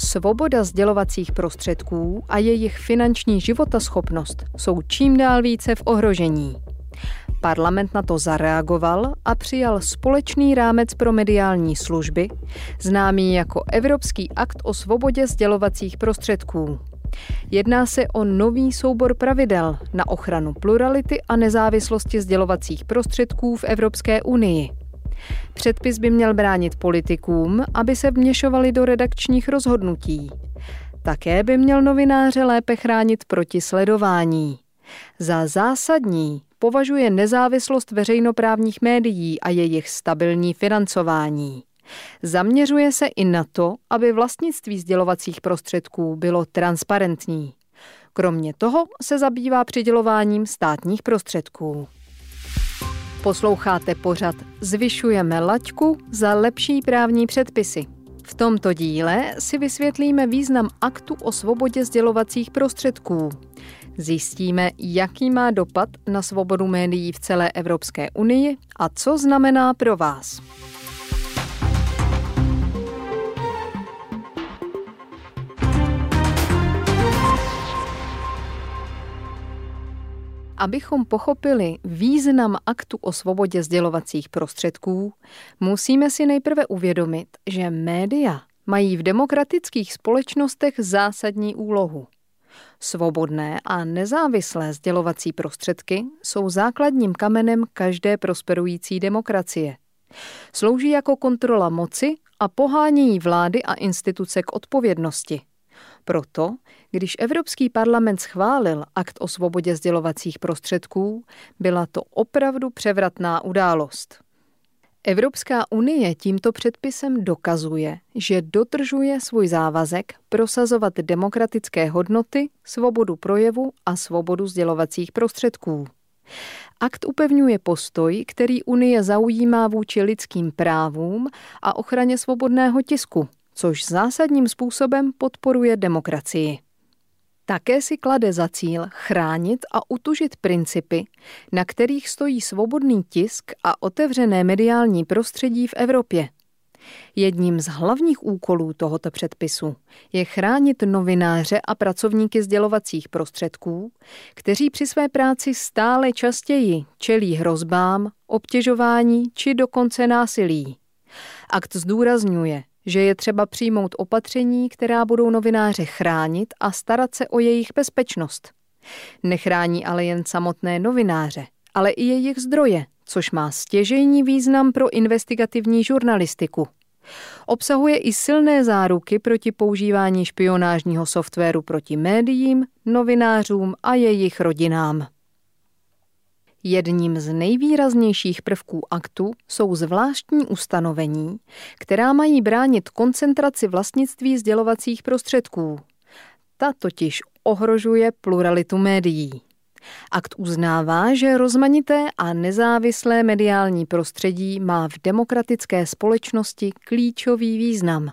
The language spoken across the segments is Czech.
Svoboda sdělovacích prostředků a jejich finanční životaschopnost jsou čím dál více v ohrožení. Parlament na to zareagoval a přijal společný rámec pro mediální služby, známý jako Evropský akt o svobodě sdělovacích prostředků. Jedná se o nový soubor pravidel na ochranu plurality a nezávislosti sdělovacích prostředků v Evropské unii. Předpis by měl bránit politikům, aby se vměšovali do redakčních rozhodnutí. Také by měl novináře lépe chránit proti sledování. Za zásadní považuje nezávislost veřejnoprávních médií a jejich stabilní financování. Zaměřuje se i na to, aby vlastnictví sdělovacích prostředků bylo transparentní. Kromě toho se zabývá přidělováním státních prostředků. Posloucháte pořad Zvyšujeme laťku za lepší právní předpisy. V tomto díle si vysvětlíme význam aktu o svobodě sdělovacích prostředků. Zjistíme, jaký má dopad na svobodu médií v celé Evropské unii a co znamená pro vás. Abychom pochopili význam aktu o svobodě sdělovacích prostředků, musíme si nejprve uvědomit, že média mají v demokratických společnostech zásadní úlohu. Svobodné a nezávislé sdělovací prostředky jsou základním kamenem každé prosperující demokracie. Slouží jako kontrola moci a pohánějí vlády a instituce k odpovědnosti. Proto, když Evropský parlament schválil akt o svobodě sdělovacích prostředků, byla to opravdu převratná událost. Evropská unie tímto předpisem dokazuje, že dodržuje svůj závazek prosazovat demokratické hodnoty, svobodu projevu a svobodu sdělovacích prostředků. Akt upevňuje postoj, který Unie zaujímá vůči lidským právům a ochraně svobodného tisku, což zásadním způsobem podporuje demokracii. Také si klade za cíl chránit a utužit principy, na kterých stojí svobodný tisk a otevřené mediální prostředí v Evropě. Jedním z hlavních úkolů tohoto předpisu je chránit novináře a pracovníky sdělovacích prostředků, kteří při své práci stále častěji čelí hrozbám, obtěžování či dokonce násilí. Akt zdůrazňuje, že je třeba přijmout opatření, která budou novináře chránit a starat se o jejich bezpečnost. Nechrání ale jen samotné novináře, ale i jejich zdroje, což má stěžejní význam pro investigativní žurnalistiku. Obsahuje i silné záruky proti používání špionážního softwaru proti médiím, novinářům a jejich rodinám. Jedním z nejvýraznějších prvků aktu jsou zvláštní ustanovení, která mají bránit koncentraci vlastnictví sdělovacích prostředků. Ta totiž ohrožuje pluralitu médií. Akt uznává, že rozmanité a nezávislé mediální prostředí má v demokratické společnosti klíčový význam.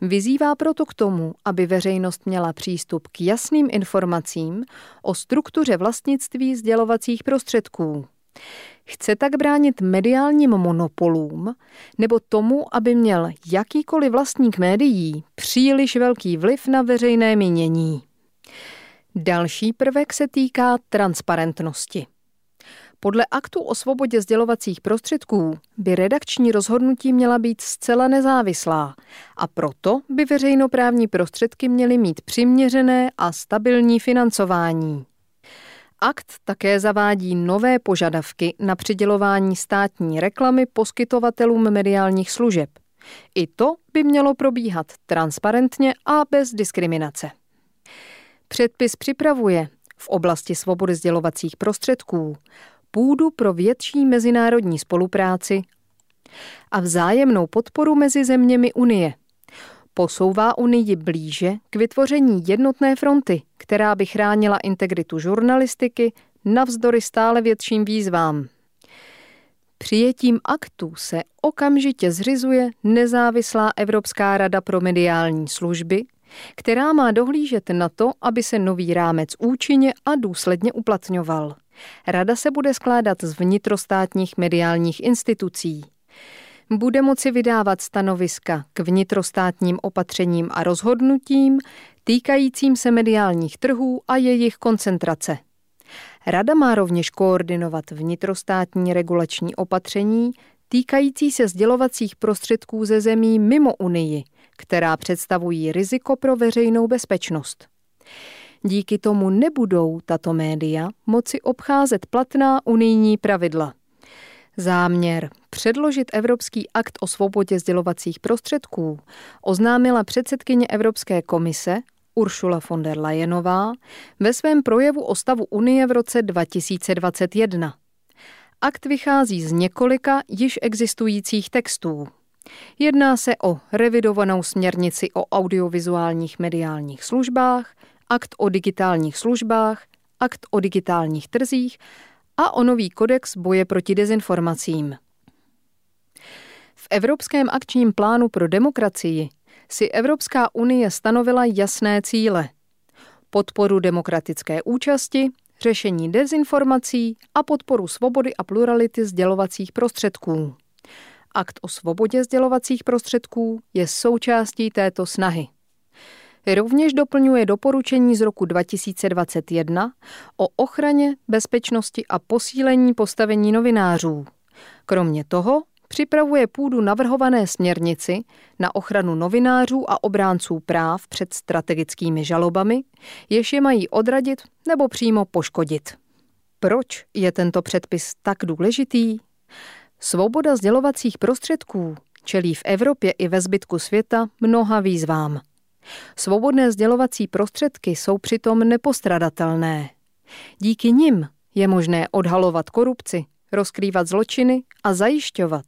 Vyzývá proto k tomu, aby veřejnost měla přístup k jasným informacím o struktuře vlastnictví sdělovacích prostředků. Chce tak bránit mediálním monopolům nebo tomu, aby měl jakýkoliv vlastník médií příliš velký vliv na veřejné mínění. Další prvek se týká transparentnosti. Podle aktu o svobodě sdělovacích prostředků by redakční rozhodnutí měla být zcela nezávislá a proto by veřejnoprávní prostředky měly mít přiměřené a stabilní financování. Akt také zavádí nové požadavky na přidělování státní reklamy poskytovatelům mediálních služeb. I to by mělo probíhat transparentně a bez diskriminace. Předpis připravuje v oblasti svobody sdělovacích prostředků půdu pro větší mezinárodní spolupráci a vzájemnou podporu mezi zeměmi Unie. Posouvá Unii blíže k vytvoření jednotné fronty, která by chránila integritu žurnalistiky navzdory stále větším výzvám. Přijetím aktu se okamžitě zřizuje nezávislá Evropská rada pro mediální služby, která má dohlížet na to, aby se nový rámec účinně a důsledně uplatňoval. Rada se bude skládat z vnitrostátních mediálních institucí. bude moci vydávat stanoviska k vnitrostátním opatřením a rozhodnutím týkajícím se mediálních trhů a jejich koncentrace. Rada má rovněž koordinovat vnitrostátní regulační opatření týkající se sdělovacích prostředků ze zemí mimo Unii, která představují riziko pro veřejnou bezpečnost. Díky tomu nebudou tato média moci obcházet platná unijní pravidla. Záměr předložit Evropský akt o svobodě sdělovacích prostředků oznámila předsedkyně Evropské komise Uršula von der Leyenová ve svém projevu o stavu Unie v roce 2021. Akt vychází z několika již existujících textů. Jedná se o revidovanou směrnici o audiovizuálních mediálních službách, akt o digitálních službách, akt o digitálních trzích a o nový kodex boje proti dezinformacím. V Evropském akčním plánu pro demokracii si Evropská unie stanovila jasné cíle. Podporu demokratické účasti, řešení dezinformací a podporu svobody a plurality sdělovacích prostředků. Akt o svobodě sdělovacích prostředků je součástí této snahy. Rovněž doplňuje doporučení z roku 2021 o ochraně, bezpečnosti a posílení postavení novinářů. Kromě toho připravuje půdu navrhované směrnici na ochranu novinářů a obránců práv před strategickými žalobami, jež je mají odradit nebo přímo poškodit. Proč je tento předpis tak důležitý? Svoboda sdělovacích prostředků čelí v Evropě i ve zbytku světa mnoha výzvám. Svobodné sdělovací prostředky jsou přitom nepostradatelné. Díky nim je možné odhalovat korupci, rozkrývat zločiny a zajišťovat,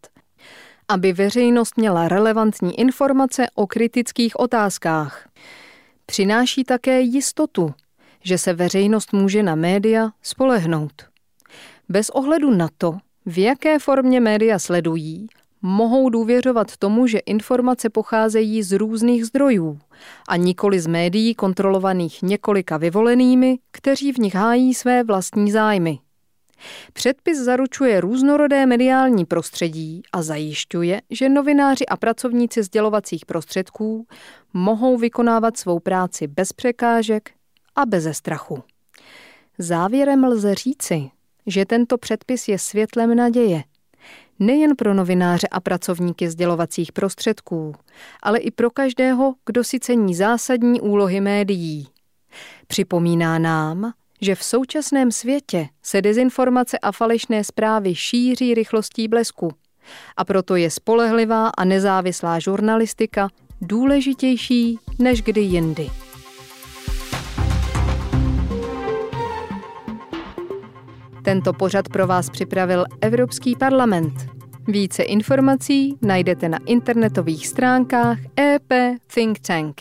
aby veřejnost měla relevantní informace o kritických otázkách. Přináší také jistotu, že se veřejnost může na média spolehnout. Bez ohledu na to, v jaké formě média sledují, mohou důvěřovat tomu, že informace pocházejí z různých zdrojů a nikoli z médií kontrolovaných několika vyvolenými, kteří v nich hájí své vlastní zájmy. Předpis zaručuje různorodé mediální prostředí a zajišťuje, že novináři a pracovníci sdělovacích prostředků mohou vykonávat svou práci bez překážek a beze strachu. Závěrem lze říci, že tento předpis je světlem naděje. Nejen pro novináře a pracovníky sdělovacích prostředků, ale i pro každého, kdo si cení zásadní úlohy médií. Připomíná nám, že v současném světě se dezinformace a falešné zprávy šíří rychlostí blesku a proto je spolehlivá a nezávislá žurnalistika důležitější než kdy jindy. Tento pořad pro vás připravil Evropský parlament. Více informací najdete na internetových stránkách EP Think Tank.